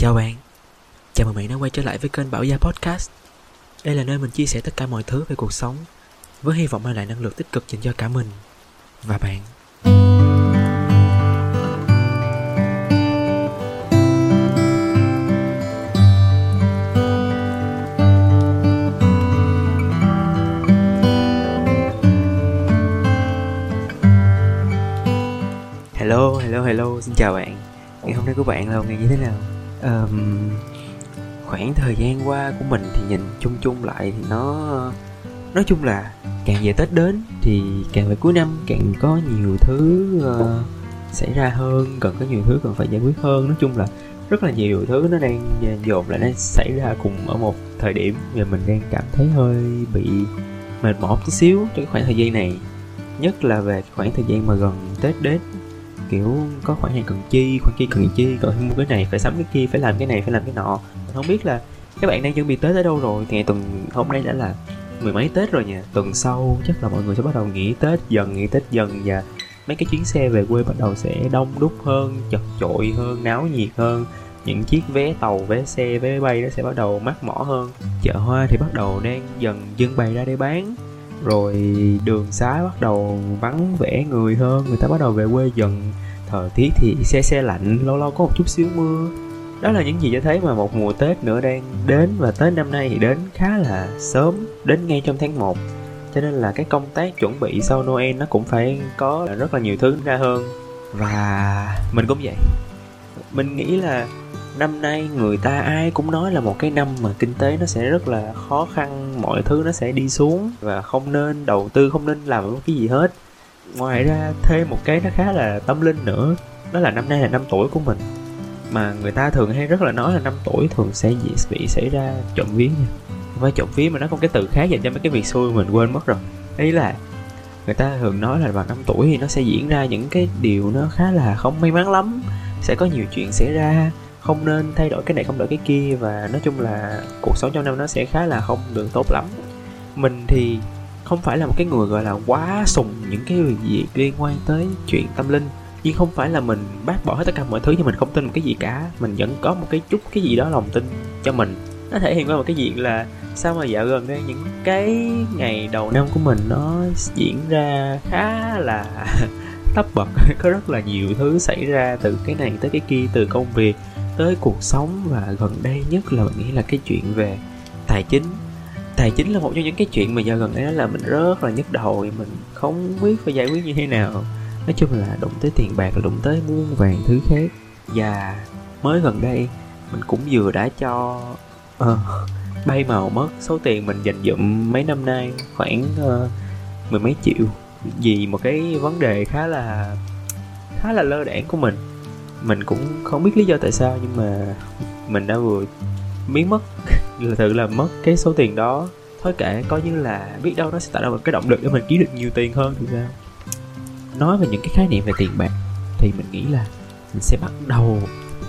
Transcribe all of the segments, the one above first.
Chào bạn, chào mừng bạn đã quay trở lại với kênh Bảo Gia Podcast. Đây là nơi mình chia sẻ tất cả mọi thứ về cuộc sống với hy vọng mang lại năng lượng tích cực dành cho cả mình và bạn. Hello, hello, hello, xin chào bạn. Ngày hôm nay của bạn là một ngày như thế nào? Um, khoảng thời gian qua của mình thì nhìn chung chung lại thì nó nói chung là càng về tết đến thì càng về cuối năm càng có nhiều thứ uh, xảy ra hơn cần có nhiều thứ cần phải giải quyết hơn. Nói chung là rất là nhiều thứ nó đang ờ, dồn lại nó xảy ra cùng ở một thời điểm và mình đang cảm thấy hơi bị mệt mỏi chút xíu trong khoảng thời gian này. Nhất là về khoảng thời gian mà gần tết đến kiểu có khoản hàng cần chi, khoản kia cần chi rồi mua cái này, phải sắm cái kia, phải làm cái này, phải làm cái nọ. Mình không biết là các bạn đang chuẩn bị tết ở đâu rồi, thì ngày tuần hôm nay đã là mười mấy tết rồi nha tuần sau chắc là mọi người sẽ bắt đầu nghỉ tết dần, nghỉ tết dần và mấy cái chuyến xe về quê bắt đầu sẽ đông đúc hơn, chật chội hơn, náo nhiệt hơn. Những chiếc vé tàu, vé xe, vé máy bay nó sẽ bắt đầu mắc mỏ hơn. Chợ hoa thì bắt đầu đang dần dưng bày ra để bán rồi đường xá bắt đầu vắng vẻ, người hơn, người ta bắt đầu về quê dần. Thời tiết thì xe xe lạnh, lâu lâu có một chút xíu mưa. Đó là những gì cho thấy mà một mùa tết nữa đang đến và tết năm nay thì đến khá là sớm, đến ngay trong tháng 1 cho nên là cái công tác chuẩn bị sau noel nó cũng phải có rất là nhiều thứ ra hơn. Và mình cũng vậy. Mình nghĩ là năm nay người ta ai cũng nói là một cái năm mà kinh tế nó sẽ rất là khó khăn, mọi thứ nó sẽ đi xuống và không nên đầu tư, không nên làm cái gì hết. Ngoài ra thêm một cái nó khá là tâm linh nữa, đó là năm nay là năm tuổi của mình. Mà người ta thường hay rất là nói là năm tuổi thường sẽ bị xảy ra trộm vía nha. Không phải trộm vía mà nó có cái từ khác dành cho mấy cái việc xui mình quên mất rồi. Ý là người ta thường nói là vào năm tuổi thì nó sẽ diễn ra những cái điều nó khá là không may mắn lắm, sẽ có nhiều chuyện xảy ra không nên thay đổi cái này không đổi cái kia và nói chung là cuộc sống trong năm nó sẽ khá là không được tốt lắm. Mình thì không phải là một cái người gọi là quá sùng những cái việc liên quan tới chuyện tâm linh, nhưng không phải là mình bác bỏ hết tất cả mọi thứ nhưng mình không tin một cái gì cả. Mình vẫn có một cái chút cái gì đó lòng tin cho mình. Nó thể hiện qua một cái diện là sao mà dạo gần đây những cái ngày đầu năm của mình nó diễn ra khá là tấp bật có rất là nhiều thứ xảy ra từ cái này tới cái kia, từ công việc tới cuộc sống và gần đây nhất là mình nghĩ là cái chuyện về tài chính. Tài chính là một trong những cái chuyện mà giờ gần đây đó là mình rất là nhức đầu mình không biết phải giải quyết như thế nào. Nói chung là đụng tới tiền bạc là đụng tới muôn vàng thứ khác. Và mới gần đây mình cũng vừa đã cho uh, bay màu mất số tiền mình dành dụm mấy năm nay khoảng uh, mười mấy triệu. Vì một cái vấn đề khá là khá là lơ đảng của mình mình cũng không biết lý do tại sao, nhưng mà mình đã vừa biến mất, là thật là mất cái số tiền đó. Thôi kệ, coi như là biết đâu nó sẽ tạo ra một cái động lực để mình kiếm được nhiều tiền hơn, thì sao? Nói về những cái khái niệm về tiền bạc, thì mình nghĩ là mình sẽ bắt đầu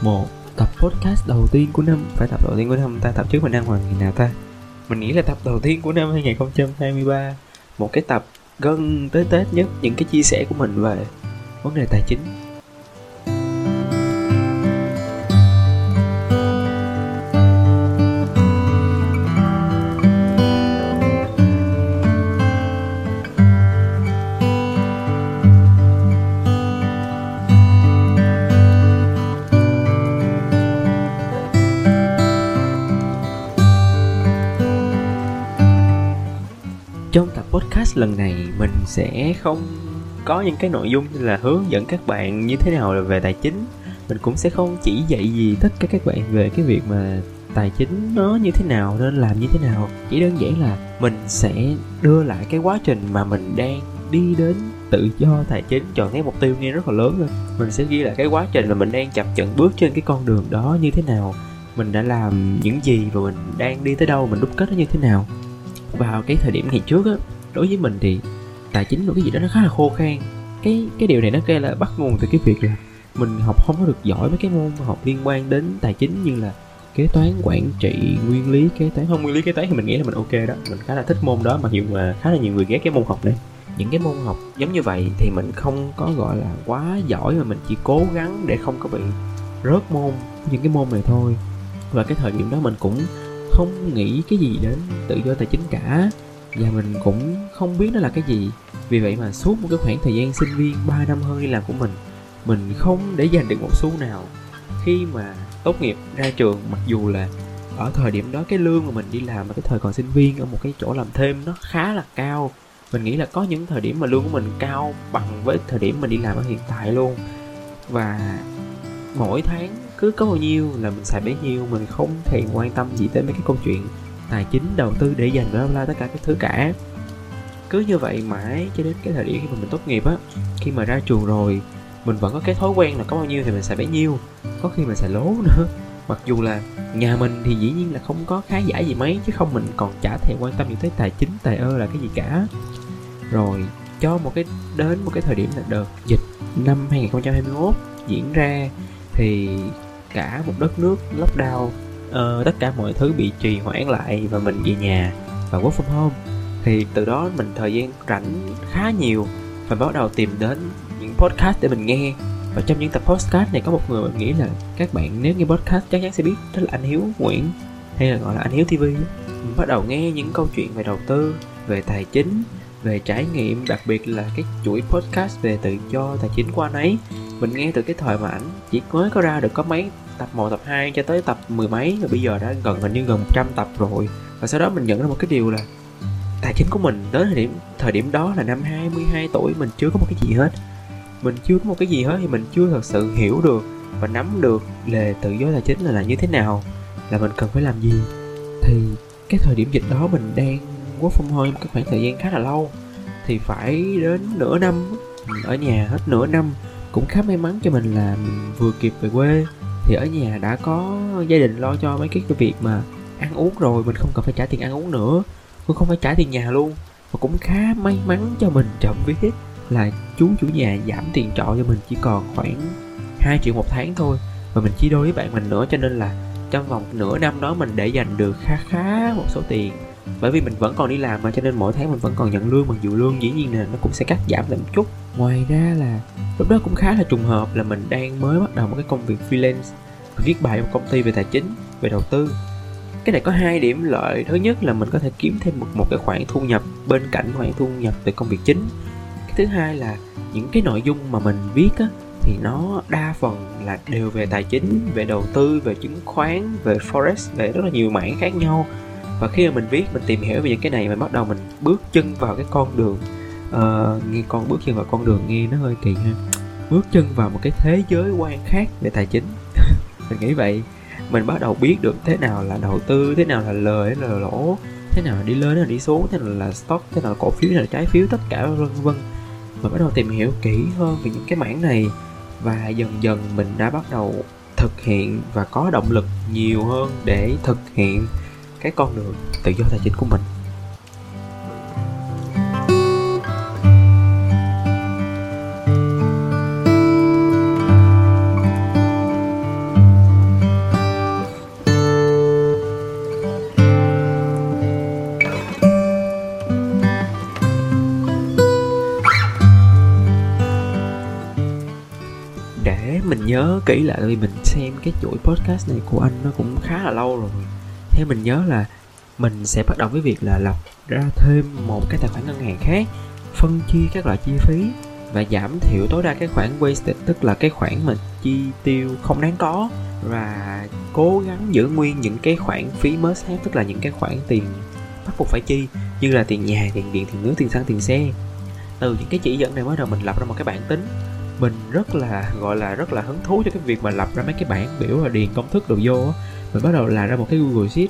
một tập podcast đầu tiên của năm. Phải tập đầu tiên của năm ta, tập trước mình đang hoàn ngày nào ta? Mình nghĩ là tập đầu tiên của năm 2023 một cái tập gần tới Tết nhất, những cái chia sẻ của mình về vấn đề tài chính. Podcast lần này mình sẽ không có những cái nội dung như là hướng dẫn các bạn như thế nào là về tài chính. Mình cũng sẽ không chỉ dạy gì tất cả các bạn về cái việc mà tài chính nó như thế nào, nên làm như thế nào. Chỉ đơn giản là mình sẽ đưa lại cái quá trình mà mình đang đi đến tự do tài chính, chọn cái mục tiêu nghe rất là lớn rồi mình sẽ ghi lại cái quá trình mà mình đang chập chững bước trên cái con đường đó như thế nào. Mình đã làm những gì và mình đang đi tới đâu, mình đúc kết nó như thế nào. Vào cái thời điểm ngày trước á đối với mình thì tài chính là cái gì đó nó khá là khô khan. Cái cái điều này nó gây là bắt nguồn từ cái việc là mình học không có được giỏi mấy cái môn học liên quan đến tài chính như là kế toán, quản trị, nguyên lý, kế toán. Không, nguyên lý, kế toán thì mình nghĩ là mình ok đó. Mình khá là thích môn đó, mặc dù mà khá là nhiều người ghét cái môn học này những cái môn học giống như vậy thì mình không có gọi là quá giỏi mà mình chỉ cố gắng để không có bị rớt môn, những cái môn này thôi. Và cái thời điểm đó mình cũng không nghĩ cái gì đến tự do tài chính cả và mình cũng không biết nó là cái gì. Vì vậy mà suốt một cái khoảng thời gian sinh viên 3 năm hơn đi làm của mình mình không để dành được một xu nào khi mà tốt nghiệp ra trường, mặc dù là ở thời điểm đó cái lương mà mình đi làm mà cái thời còn sinh viên ở một cái chỗ làm thêm nó khá là cao. Mình nghĩ là có những thời điểm mà lương của mình cao bằng với thời điểm mình đi làm ở hiện tại luôn. Và mỗi tháng cứ có bao nhiêu là mình xài bấy nhiêu, mình không thèm quan tâm gì tới mấy cái câu chuyện tài chính, đầu tư để dành bla bla tất cả các thứ cả. Cứ như vậy mãi cho đến cái thời điểm khi mà mình tốt nghiệp á, khi mà ra trường rồi, mình vẫn có cái thói quen là có bao nhiêu thì mình xài bấy nhiêu, có khi mình xài lố nữa. Mặc dù là nhà mình thì dĩ nhiên là không có khá giả gì mấy, chứ không mình còn chả thèm quan tâm gì tới tài chính, tài ơ là cái gì cả. Rồi, cho một cái, đến một cái thời điểm là đợt dịch năm 2021 diễn ra, thì cả một đất nước lockdown uh, tất cả mọi thứ bị trì hoãn lại và mình về nhà và work from home. Thì từ đó mình thời gian rảnh khá nhiều và bắt đầu tìm đến những podcast để mình nghe. Và trong những tập podcast này có một người mình nghĩ là các bạn nếu nghe podcast chắc chắn sẽ biết đó là anh Hiếu Nguyễn hay là gọi là anh Hiếu TV mình bắt đầu nghe những câu chuyện về đầu tư về tài chính về trải nghiệm đặc biệt là cái chuỗi podcast về tự do tài chính của anh ấy. Mình nghe từ cái thời mà ảnh chỉ mới có ra được có mấy tập 1, tập 2 cho tới tập mười mấy. Và bây giờ đã gần hình như gần 100 tập rồi. Và sau đó mình nhận ra một cái điều là tài chính của mình đến thời điểm thời điểm đó là năm 22 tuổi mình chưa có một cái gì hết. Mình chưa có một cái gì hết thì mình chưa thật sự hiểu được và nắm được là tự do tài chính là là như thế nào là mình cần phải làm gì. Thì cái thời điểm dịch đó mình đang work from home cái khoảng thời gian khá là lâu. Thì phải đến nửa năm ở nhà hết nửa năm cũng khá may mắn cho mình là mình vừa kịp về quê thì ở nhà đã có gia đình lo cho mấy cái, cái việc mà ăn uống rồi mình không cần phải trả tiền ăn uống nữa. Cũng không phải trả tiền nhà luôn. Và cũng khá may mắn cho mình trộm biết là chú chủ nhà giảm tiền trọ cho mình chỉ còn khoảng 2 triệu một tháng thôi. Và mình chia đôi với bạn mình nữa cho nên là trong vòng nửa năm đó mình để dành được khá khá một số tiền bởi vì mình vẫn còn đi làm mà cho nên mỗi tháng mình vẫn còn nhận lương mặc dù lương dĩ nhiên là nó cũng sẽ cắt giảm lại một chút. Ngoài ra là lúc đó cũng khá là trùng hợp là mình đang mới bắt đầu một cái công việc freelance viết bài một công ty về tài chính về đầu tư. Cái này có hai điểm lợi thứ nhất là mình có thể kiếm thêm một, một cái khoản thu nhập bên cạnh khoản thu nhập từ công việc chính. Cái thứ hai là những cái nội dung mà mình viết á thì nó đa phần là đều về tài chính về đầu tư về chứng khoán về forex về rất là nhiều mảng khác nhau và khi mà mình viết mình tìm hiểu về những cái này mình bắt đầu mình bước chân vào cái con đường uh, nghe con bước chân vào con đường nghe nó hơi kỳ ha. Bước chân vào một cái thế giới quan khác về tài chính. Mình nghĩ vậy. Mình bắt đầu biết được thế nào là đầu tư thế nào là lời thế nào là lỗ thế nào là đi lên thế nào là đi xuống thế nào là stock thế nào là cổ phiếu thế nào là trái phiếu tất cả vân vân. Mình bắt đầu tìm hiểu kỹ hơn về những cái mảng này và dần dần mình đã bắt đầu thực hiện và có động lực nhiều hơn để thực hiện cái con đường tự do tài chính của mình. Mình nhớ kỹ lại vì mình xem cái chuỗi podcast này của anh nó cũng khá là lâu rồi theo mình nhớ là mình sẽ bắt đầu với việc là lập ra thêm một cái tài khoản ngân hàng khác, phân chia các loại chi phí và giảm thiểu tối đa cái khoản wasted, tức là cái khoản mà chi tiêu không đáng có và cố gắng giữ nguyên những cái khoản phí must have, tức là những cái khoản tiền bắt buộc phải chi, như là tiền nhà, tiền điện, tiền nước, tiền xăng, tiền xe. Từ những cái chỉ dẫn này bắt đầu mình lập ra một cái bản tính. Mình rất là, gọi là rất là hứng thú cho cái việc mà lập ra mấy cái bảng biểu là điền công thức đồ vô á mình bắt đầu làm ra một cái Google Sheet.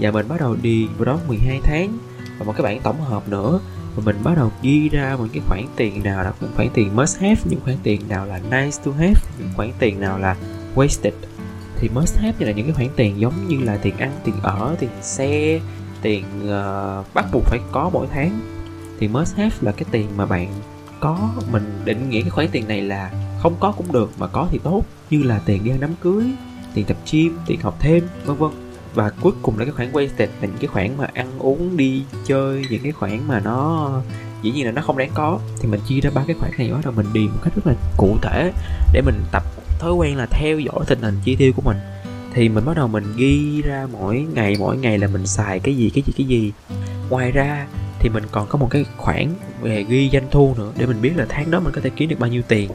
Và mình bắt đầu đi vào đó 12 tháng. Và một cái bảng tổng hợp nữa. Và mình bắt đầu ghi ra một cái khoản tiền nào là những khoản tiền must have những khoản tiền nào là nice to have những khoản tiền nào là wasted. Thì must have như là những cái khoản tiền giống như là tiền ăn tiền ở tiền xe tiền uh, bắt buộc phải có mỗi tháng. Thì must have là cái tiền mà bạn có. Mình định nghĩa cái khoản tiền này là không có cũng được mà có thì tốt. Như là tiền đi ăn đám cưới tiền tập gym, tiền học thêm, vân vân. Và cuối cùng là cái khoản wasted, là những cái khoản mà ăn uống đi chơi, những cái khoản mà nó, dĩ nhiên là nó không đáng có. Thì mình chia ra ba cái khoản này bắt đầu mình đi một cách rất là cụ thể để mình tập thói quen là theo dõi tình hình chi tiêu của mình. Thì mình bắt đầu mình ghi ra mỗi ngày mỗi ngày là mình xài cái gì cái gì cái gì. Ngoài ra thì mình còn có một cái khoản về ghi doanh thu nữa, để mình biết là tháng đó mình có thể kiếm được bao nhiêu tiền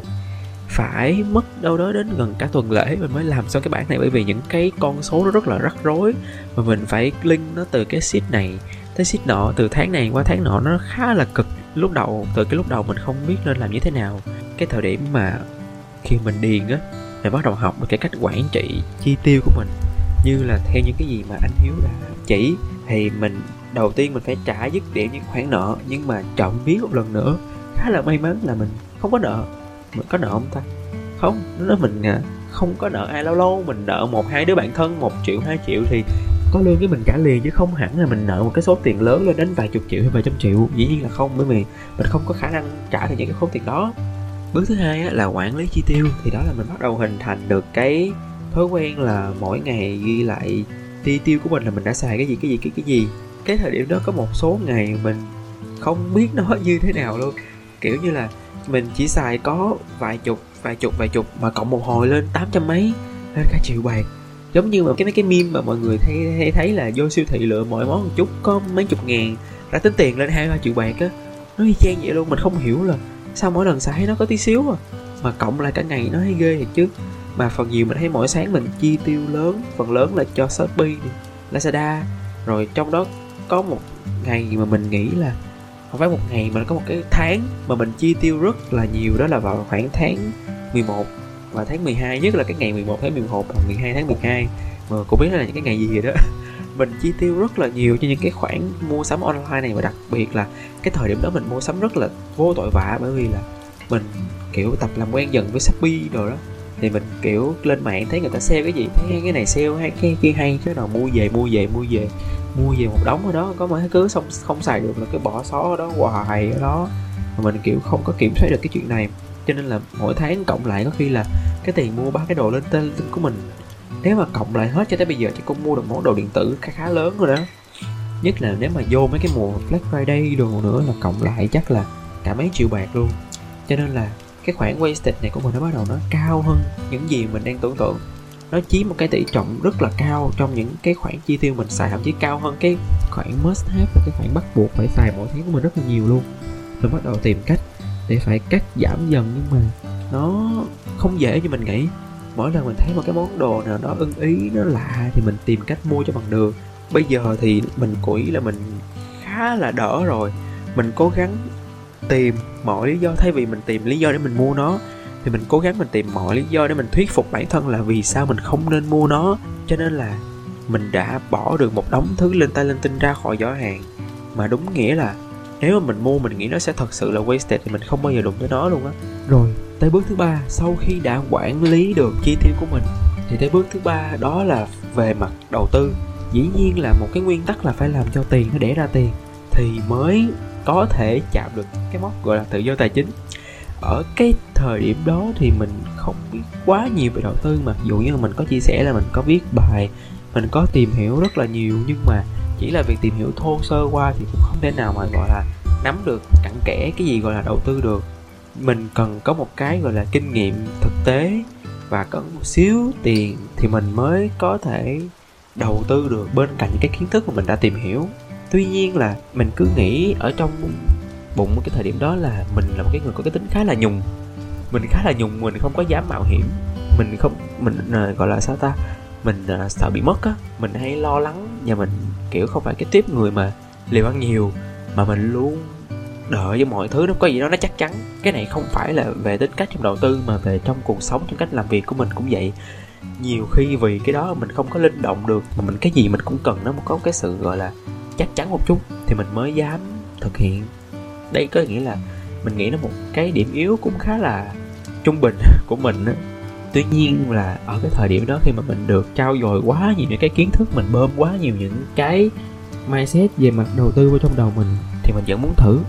phải mất đâu đó đến gần cả tuần lễ mình mới làm xong cái bản này, bởi vì những cái con số nó rất là rắc rối. Và mình phải link nó từ cái sheet này tới sheet nọ, từ tháng này qua tháng nọ nó khá là cực. Lúc đầu, từ cái lúc đầu mình không biết nên làm như thế nào. Cái thời điểm mà khi mình điền á mình bắt đầu học được cái cách quản trị chi tiêu của mình. Như là theo những cái gì mà anh hiếu đã chỉ, thì mình, đầu tiên mình phải trả dứt điểm những khoản nợ, nhưng mà trọng vía một lần nữa, khá là may mắn là mình không có nợ mình có nợ không ta? Không nó mình à, không có nợ ai lâu lâu mình nợ một hai đứa bạn thân một triệu hai triệu thì có lương cái mình trả liền chứ không hẳn là mình nợ một cái số tiền lớn lên đến vài chục triệu hay vài trăm triệu. Dĩ nhiên là không bởi vì mình không có khả năng trả được những cái số tiền đó. Bước thứ hai á, là quản lý chi tiêu thì đó là mình bắt đầu hình thành được cái thói quen là mỗi ngày ghi lại chi tiêu của mình là mình đã xài cái gì cái gì cái cái gì. Cái thời điểm đó có một số ngày mình không biết nó như thế nào luôn. Kiểu như là mình chỉ xài có vài chục vài chục vài chục mà cộng một hồi lên tám trăm mấy, lên cả triệu bạc. Giống như mà cái mấy cái meme mà mọi người thấy, hay thấy là vô siêu thị lựa mọi món một chút có mấy chục ngàn đã tính tiền lên hai ba triệu bạc á, nó y chang vậy luôn, mình không hiểu là sao mỗi lần xài nó có tí xíu à. Mà cộng lại cả ngày nó hay ghê thiệt chứ. Mà phần nhiều mình thấy mỗi sáng mình chi tiêu lớn, phần lớn là cho shopee lazada. Rồi trong đó có một ngày mà mình nghĩ là không phải một ngày, mà có một cái tháng mà mình chi tiêu rất là nhiều, đó là vào khoảng tháng 11 và tháng 12 nhất là cái ngày 11 tháng 11 và 12 tháng 12 mà cũng biết là những cái ngày gì rồi đó. Mình chi tiêu rất là nhiều cho những cái khoản mua sắm online này, và đặc biệt là cái thời điểm đó mình mua sắm rất là vô tội vạ, bởi vì là mình, kiểu, tập làm quen dần với shopee rồi đó thì mình, kiểu, lên mạng thấy người ta sale cái gì, thấy cái này sale hay cái kia hay, chứ nào mua về mua về mua về mua về một đống ở đó, có mấy cứ xong không xài được là cái bỏ xó ở đó, hoài ở đó. Mà mình, kiểu, không có kiểm soát được cái chuyện này. Cho nên là mỗi tháng cộng lại có khi là cái tiền mua ba cái đồ lên tên của mình. Nếu mà cộng lại hết cho tới bây giờ chỉ cũng mua được món đồ điện tử khá khá lớn rồi đó. Nhất là nếu mà vô mấy cái mùa Black Friday đồ nữa là cộng lại chắc là cả mấy triệu bạc luôn. Cho nên là cái khoản wasted này của mình nó bắt đầu nó cao hơn những gì mình đang tưởng tượng. Nó chiếm một cái tỷ trọng rất là cao trong những cái khoản chi tiêu mình xài, thậm chí cao hơn cái khoản must have và cái khoản bắt buộc phải xài mỗi tháng của mình rất là nhiều luôn. Mình bắt đầu tìm cách để phải cắt giảm dần, nhưng mà nó không dễ như mình nghĩ. Mỗi lần mình thấy một cái món đồ nào đó ưng ý, nó lạ thì mình tìm cách mua cho bằng được. Bây giờ thì mình củi là mình khá là đỡ rồi. Mình cố gắng tìm mọi lý do, thay vì mình tìm lý do để mình mua nó, thì mình cố gắng mình tìm mọi lý do để mình thuyết phục bản thân là vì sao mình không nên mua nó. Cho nên là mình đã bỏ được một đống thứ lên tay lên tinh ra khỏi giỏ hàng. Mà đúng nghĩa là nếu mà mình mua, mình nghĩ nó sẽ thật sự là wasted thì mình không bao giờ đụng tới nó luôn á. Rồi, tới bước thứ ba, sau khi đã quản lý được chi tiêu của mình, thì tới bước thứ ba, đó là về mặt đầu tư. Dĩ nhiên là một cái nguyên tắc là phải làm cho tiền nó đẻ ra tiền, thì mới có thể chạm được cái mốc gọi là tự do tài chính. Ở cái thời điểm đó thì mình không biết quá nhiều về đầu tư mặc dù như mình có chia sẻ là mình có viết bài, mình có tìm hiểu rất là nhiều, nhưng mà chỉ là việc tìm hiểu thô sơ qua thì cũng không thể nào mà gọi là nắm được cặn kẽ cái gì gọi là đầu tư được. Mình cần có một cái gọi là kinh nghiệm thực tế và có một xíu tiền thì mình mới có thể đầu tư được bên cạnh những cái kiến thức mà mình đã tìm hiểu tuy nhiên là mình cứ nghĩ ở trong bụng cái thời điểm đó là mình là một cái người có cái tính khá là nhùng. Mình khá là nhùng mình không có dám mạo hiểm. Mình không mình uh, gọi là sao ta? Mình uh, sợ bị mất á. Mình hay lo lắng và mình kiểu không phải cái tiếp người mà liều ăn nhiều mà mình luôn đợi với mọi thứ nó có gì đó nó chắc chắn. Cái này không phải là về tính cách trong đầu tư mà về trong cuộc sống trong cách làm việc của mình cũng vậy. Nhiều khi vì cái đó mình không có linh động được mà mình cái gì mình cũng cần nó có cái sự gọi là chắc chắn một chút. Thì mình mới dám thực hiện. Đây có nghĩa là mình nghĩ nó một cái điểm yếu cũng khá là trung bình của mình á. Tuy nhiên là ở cái thời điểm đó khi mà mình được trao dồi quá nhiều những cái kiến thức, mình bơm quá nhiều những cái mindset về mặt đầu tư vào trong đầu mình thì mình vẫn muốn thử.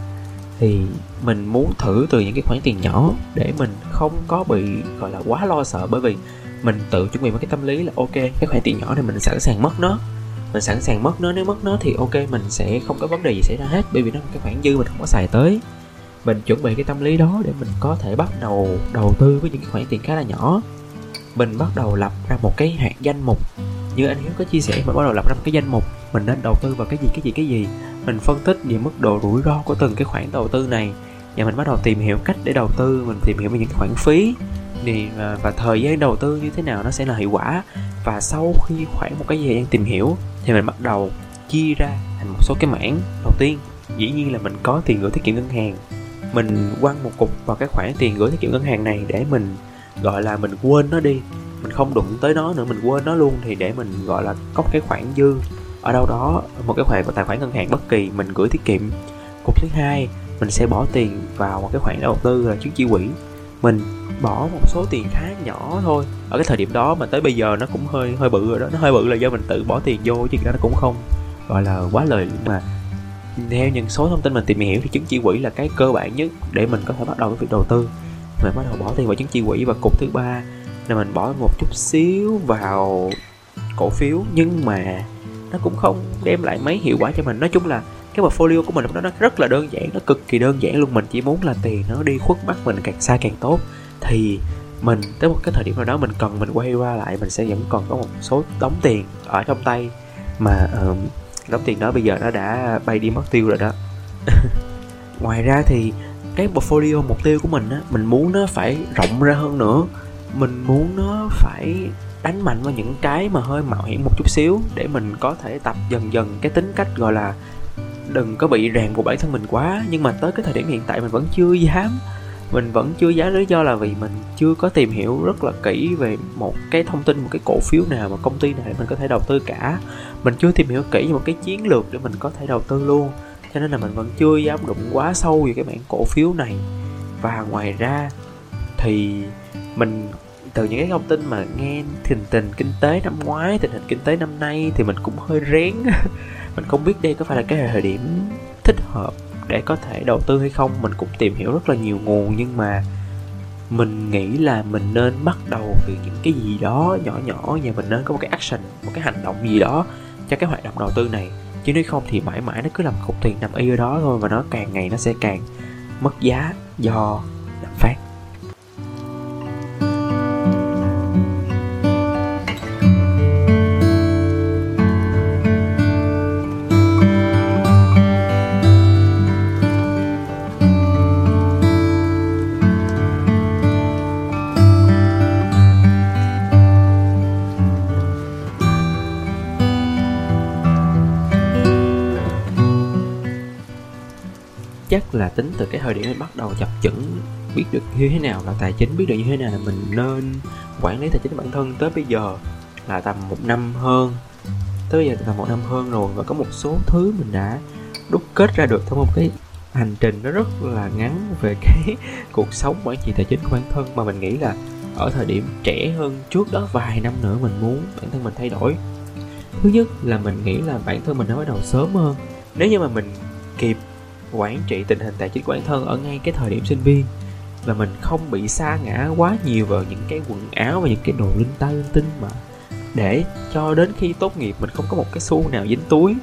Thì mình muốn thử từ những cái khoản tiền nhỏ để mình không có bị, gọi là, quá lo sợ bởi vì mình tự chuẩn bị một cái tâm lý là, ok, cái khoản tiền nhỏ này mình sẵn sàng mất nó mình sẵn sàng mất nó, nếu mất nó thì ok, mình sẽ không có vấn đề gì xảy ra hết, bởi vì nó là cái khoản dư mình không có xài tới. Mình chuẩn bị cái tâm lý đó để mình có thể bắt đầu đầu tư với những cái khoản tiền khá là nhỏ. Mình bắt đầu lập ra một cái hạt danh mục. Như anh hiếu có chia sẻ, mình bắt đầu lập ra một cái danh mục, mình nên đầu tư vào cái gì cái gì cái gì. Mình phân tích về mức độ rủi ro của từng cái khoản đầu tư này, và mình bắt đầu tìm hiểu cách để đầu tư, mình tìm hiểu về những khoản phí thì à, và, thời gian đầu tư như thế nào nó sẽ là hiệu quả. Và sau khi khoảng một cái thời gian tìm hiểu thì mình bắt đầu chia ra thành một số cái mảng. Đầu tiên dĩ nhiên là mình có tiền gửi tiết kiệm ngân hàng. Mình quăng một cục vào cái khoản tiền gửi tiết kiệm ngân hàng này để mình gọi là mình quên nó đi. Mình không đụng tới nó nữa mình quên nó luôn thì để mình gọi là có cái khoản dư. Ở đâu đó một cái khoản của tài khoản ngân hàng bất kỳ mình gửi tiết kiệm. Cục thứ hai mình sẽ bỏ tiền vào một cái khoản đầu tư là chứng chỉ quỹ mình bỏ một số tiền khá nhỏ thôi. Ở cái thời điểm đó mà tới bây giờ nó cũng hơi hơi bự rồi đó. Nó hơi bự là do mình tự bỏ tiền vô chứ nó cũng không. Gọi là quá lời nhưng mà. Theo những số thông tin mình tìm hiểu thì chứng chỉ quỹ là cái cơ bản nhất để mình có thể bắt đầu cái việc đầu tư. Mình bắt đầu bỏ tiền vào chứng chỉ quỹ và cục thứ ba là mình bỏ một chút xíu vào cổ phiếu. Nhưng mà nó cũng không đem lại mấy hiệu quả cho mình. Nói chung là cái portfolio của mình lúc đó nó rất là đơn giản nó cực kỳ đơn giản luôn. Mình chỉ muốn là tiền nó đi khuất mắt mình càng xa càng tốt. Thì mình tới một cái thời điểm nào đó mình cần mình quay qua lại mình sẽ vẫn còn có một số đóng tiền ở trong tay. Mà uh, đóng tiền đó bây giờ nó đã bay đi mất tiêu rồi đó. Ngoài ra thì cái portfolio mục tiêu của mình á mình muốn nó phải rộng ra hơn nữa. Mình muốn nó phải đánh mạnh vào những cái mà hơi mạo hiểm một chút xíu để mình có thể tập dần dần cái tính cách gọi là đừng có bị ràng buộc bản thân mình quá, nhưng mà tới cái thời điểm hiện tại mình vẫn chưa dám. Mình vẫn chưa dám, lý do là vì mình chưa có tìm hiểu rất là kỹ về một cái thông tin, một cái cổ phiếu nào mà công ty này mình có thể đầu tư cả. Mình chưa tìm hiểu kỹ một cái chiến lược để mình có thể đầu tư luôn. Cho nên là mình vẫn chưa dám đụng quá sâu về cái mảng cổ phiếu này. Và ngoài ra thì mình, từ những cái thông tin mà nghe tình tình kinh tế năm ngoái, tình hình kinh tế năm nay thì mình cũng hơi rén. mình không biết đây có phải là cái thời điểm thích hợp để có thể đầu tư hay không. Mình cũng tìm hiểu rất là nhiều nguồn, nhưng mà mình nghĩ là mình nên bắt đầu từ những cái gì đó nhỏ nhỏ và mình nên có một cái action, một cái hành động gì đó cho cái hoạt động đầu tư này. Chứ nếu không thì mãi mãi nó cứ làm cục tiền nằm y ở đó thôi và nó càng ngày nó sẽ càng mất giá do lạm phát. Chắc là tính từ cái thời điểm mình bắt đầu chập chững, biết được như thế nào là tài chính, biết được như thế nào là mình nên quản lý tài chính bản thân tới bây giờ là tầm một năm hơn. Tới bây giờ tầm một năm hơn rồi và có một số thứ mình đã đúc kết ra được trong một cái hành trình nó rất là ngắn về cái cuộc sống quản trị tài chính của bản thân. Mà mình nghĩ là ở thời điểm trẻ hơn trước đó vài năm nữa mình muốn bản thân mình thay đổi. Thứ nhất là mình nghĩ là bản thân mình đã bắt đầu sớm hơn. Nếu như mà mình kịp quản trị tình hình tài chính của bản thân ở ngay cái thời điểm sinh viên. Và mình không bị sa ngã quá nhiều vào những cái quần áo và những cái đồ linh ta linh tinh mà để cho đến khi tốt nghiệp mình không có một cái xu nào dính túi.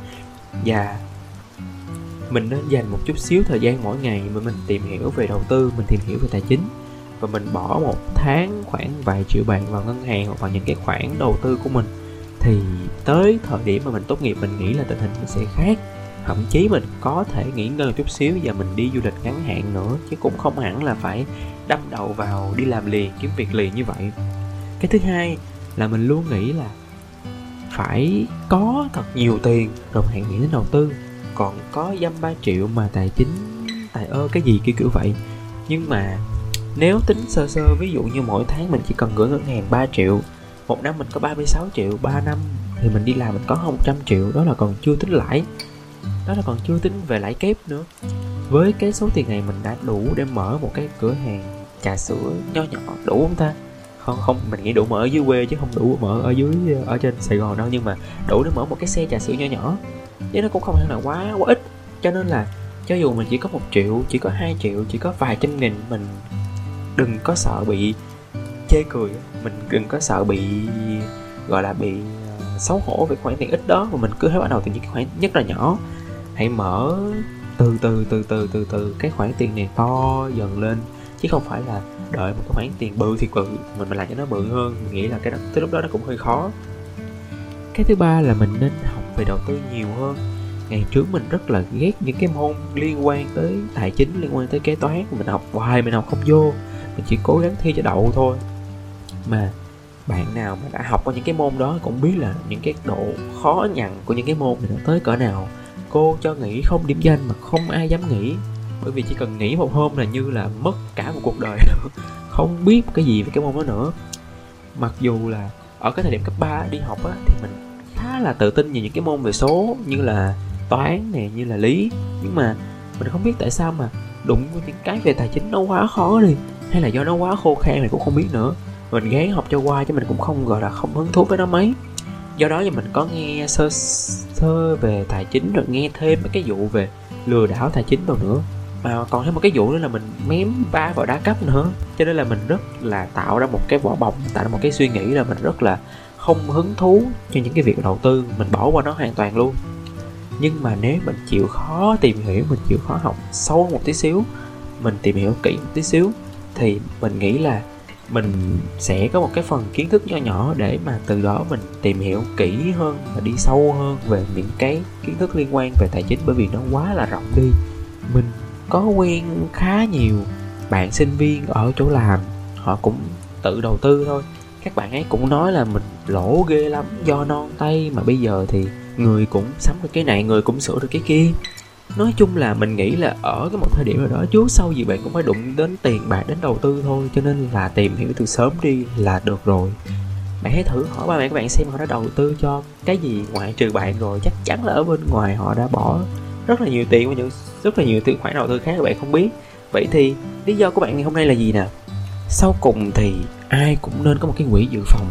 Và mình nên dành một chút xíu thời gian mỗi ngày mà mình tìm hiểu về đầu tư, mình tìm hiểu về tài chính. Và mình bỏ một tháng khoảng vài triệu bạc vào ngân hàng hoặc vào những cái khoản đầu tư của mình. Thì tới thời điểm mà mình tốt nghiệp mình nghĩ là tình hình sẽ khác thậm chí mình có thể nghỉ ngơi một chút xíu và mình đi du lịch ngắn hạn nữa, chứ cũng không hẳn là phải đâm đầu vào đi làm liền, kiếm việc liền như vậy. Cái thứ hai là mình luôn nghĩ là phải có thật nhiều tiền, rồi hãy nghĩ đến đầu tư. Còn có dăm ba triệu mà tài chính, tài ơ cái gì kia kiểu vậy. Nhưng mà nếu tính sơ sơ, ví dụ như mỗi tháng mình chỉ cần gửi ngân hàng 3 triệu, một năm mình có 36 triệu 3 năm thì mình đi làm mình có 100 triệu, đó là còn chưa tính lãi đó là còn chưa tính về lãi kép nữa. Với cái số tiền này mình đã đủ để mở một cái cửa hàng trà sữa nho nhỏ. Đủ không ta? Không không, mình nghĩ đủ mở ở dưới quê chứ không đủ mở ở dưới, ở trên sài gòn đâu, nhưng mà đủ để mở một cái xe trà sữa nho nhỏ. Chứ nó cũng không hẳn là quá quá ít. Cho nên là cho dù mình chỉ có một triệu, chỉ có hai triệu, chỉ có vài trăm nghìn, mình đừng có sợ bị chê cười. Mình đừng có sợ bị, gọi là bị ờ, xấu hổ về khoản tiền ít đó. Mà mình cứ hết bắt đầu từ những cái khoản nhất là nhỏ hãy mở từ từ từ từ từ từ cái khoản tiền này to dần lên. Chứ không phải là đợi một cái khoản tiền bự thì bự mình mình làm cho nó bự hơn. Mình nghĩ là cái đó, tới lúc đó nó cũng hơi khó. Cái thứ ba là mình nên học về đầu tư nhiều hơn. Ngày trước mình rất là ghét những cái môn liên quan tới tài chính, liên quan tới kế toán. Mình học hoài, mình học không vô. Mình chỉ cố gắng thi cho đậu thôi. Mà bạn nào mà đã học qua những cái môn đó cũng biết là những cái độ khó nhằn của những cái môn này nó tới cỡ nào cô cho nghỉ không điểm danh mà không ai dám nghỉ. Bởi vì chỉ cần nghỉ một hôm là như là mất cả một cuộc đời không biết cái gì với cái môn đó nữa. Mặc dù là ở cái thời điểm cấp 3 đi học á, thì mình khá là tự tin về những cái môn về số như là toán nè, như là lý. Nhưng mà mình không biết tại sao mà đụng với những cái về tài chính nó quá khó đi, hay là do nó quá khô khan này cũng không biết nữa. Mình gán học cho qua chứ mình cũng không, gọi là, không hứng thú với nó mấy do đó thì mình có nghe sơ sơ về tài chính, rồi nghe thêm mấy cái vụ về lừa đảo tài chính đâu nữa. Mà còn thêm một cái vụ nữa là mình mém ba vào đá cấp nữa. Cho nên là mình rất là tạo ra một cái vỏ bọc, tạo ra một cái suy nghĩ là mình rất là không hứng thú cho những cái việc đầu tư. Mình bỏ qua nó hoàn toàn luôn. Nhưng mà nếu mình chịu khó tìm hiểu, mình chịu khó học sâu một tí xíu, mình tìm hiểu kỹ một tí xíu, thì mình nghĩ là mình sẽ có một cái phần kiến thức nhỏ nhỏ để mà từ đó mình tìm hiểu kỹ hơn và đi sâu hơn về những cái kiến thức liên quan về tài chính bởi vì nó quá là rộng đi. Mình có quen khá nhiều bạn sinh viên ở chỗ làm, họ cũng tự đầu tư thôi. Các bạn ấy cũng nói là mình lỗ ghê lắm, do non tay mà bây giờ thì người cũng sắm được cái này, người cũng sửa được cái kia nói chung là mình nghĩ là ở cái một thời điểm nào đó trước sau gì bạn cũng phải đụng đến tiền bạc, đến đầu tư thôi. Cho nên là tìm hiểu từ sớm đi là được rồi. Bạn hãy thử hỏi ba mẹ các bạn xem họ đã đầu tư cho cái gì, ngoại trừ bạn rồi. Chắc chắn là ở bên ngoài họ đã bỏ rất là nhiều tiền và những, rất là nhiều từ khoản đầu tư khác các bạn không biết. Vậy thì lý do của bạn ngày hôm nay là gì nè? Sau cùng thì ai cũng nên có một cái quỹ dự phòng.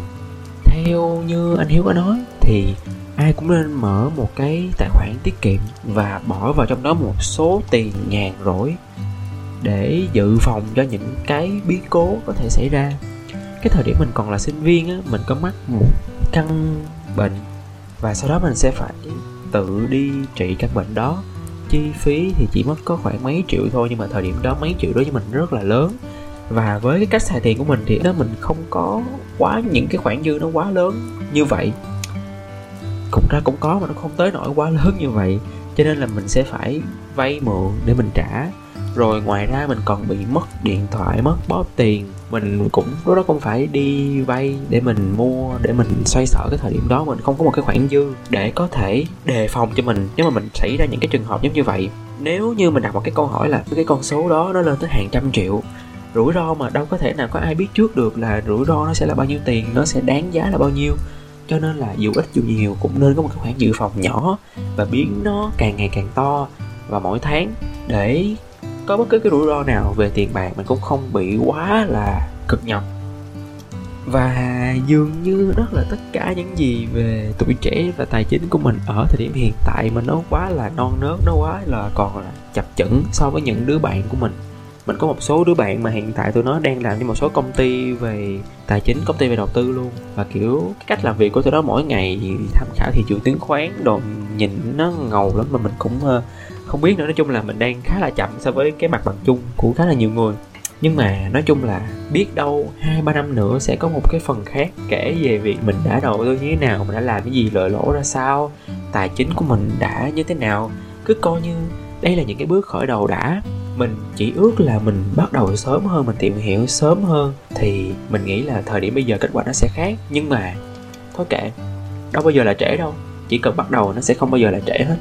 Theo như anh hiếu có nói thì ai cũng nên mở một cái tài khoản tiết kiệm và bỏ vào trong đó một số tiền nhàn rỗi để dự phòng cho những cái biến cố có thể xảy ra. Cái thời điểm mình còn là sinh viên á, mình có mắc một căn bệnh và sau đó mình sẽ phải tự đi trị căn bệnh đó. Chi phí thì chỉ mất có khoảng mấy triệu thôi, nhưng mà thời điểm đó mấy triệu đối với mình rất là lớn. Và với cái cách xài tiền của mình thì đó, mình không có quá, những cái khoản dư nó quá lớn như vậy cũng ra cũng có mà nó không tới nỗi quá lớn như vậy. Cho nên là mình sẽ phải vay mượn để mình trả. Rồi ngoài ra mình còn bị mất điện thoại, mất bóp tiền. Mình cũng, lúc đó cũng phải đi vay để mình mua, để mình xoay sở cái thời điểm đó. Mình không có một cái khoản dư để có thể đề phòng cho mình nếu mà mình xảy ra những cái trường hợp giống như vậy. Nếu như mình đặt một cái câu hỏi là cái con số đó nó lên tới hàng trăm triệu, rủi ro mà đâu có thể nào có ai biết trước được là rủi ro nó sẽ là bao nhiêu tiền, nó sẽ đáng giá là bao nhiêu cho nên là dù ít dù nhiều cũng nên có một cái khoản dự phòng nhỏ và biến nó càng ngày càng to và mỗi tháng để có bất cứ cái rủi ro nào về tiền bạc mình cũng không bị quá là cực nhọc. Và dường như đó là tất cả những gì về tuổi trẻ và tài chính của mình ở thời điểm hiện tại mà nó quá là non nớt, nó quá là còn là chập chững so với những đứa bạn của mình mình có một số đứa bạn mà hiện tại tụi nó đang làm cho một số công ty về tài chính, công ty về đầu tư luôn. Và kiểu, cái cách làm việc của tụi nó mỗi ngày tham khảo thị trường chứng khoán, đồ nhìn nó ngầu lắm mà mình cũng ờ, không biết nữa. Nói chung là mình đang khá là chậm so với cái mặt bằng chung của khá là nhiều người. Nhưng mà nói chung là biết đâu hai, ba năm nữa sẽ có một cái phần khác kể về việc mình đã đầu tư như thế nào, mình đã làm cái gì lợi lỗ ra sao, tài chính của mình đã như thế nào. Cứ coi như đây là những cái bước khởi đầu đã. Mình chỉ ước là mình bắt đầu sớm hơn mình tìm hiểu sớm hơn. Thì mình nghĩ là thời điểm bây giờ kết quả nó sẽ khác. Nhưng mà thôi kệ đâu bao giờ là trễ đâu. Chỉ cần bắt đầu nó sẽ không bao giờ là trễ hết.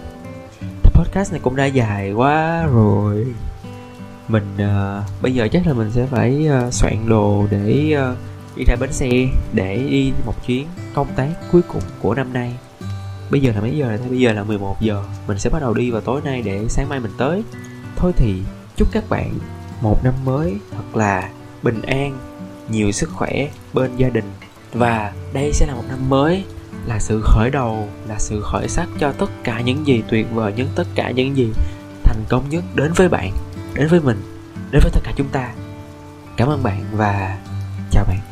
Podcast này cũng đã dài quá rồi. Mình uh, bây giờ chắc là mình sẽ phải uh, soạn đồ để uh, đi ra bến xe để đi một chuyến công tác cuối cùng của năm nay bây giờ là mấy giờ rồi bây giờ là 11 giờ. Mình sẽ bắt đầu đi vào tối nay để sáng mai mình tới. Thôi thì, chúc các bạn một năm mới thật là bình an, nhiều sức khỏe bên gia đình. Và đây sẽ là một năm mới, là sự khởi đầu, là sự khởi sắc cho tất cả những gì tuyệt vời nhất, tất cả những gì thành công nhất đến với bạn, đến với mình, đến với tất cả chúng ta. Cảm ơn bạn và chào bạn.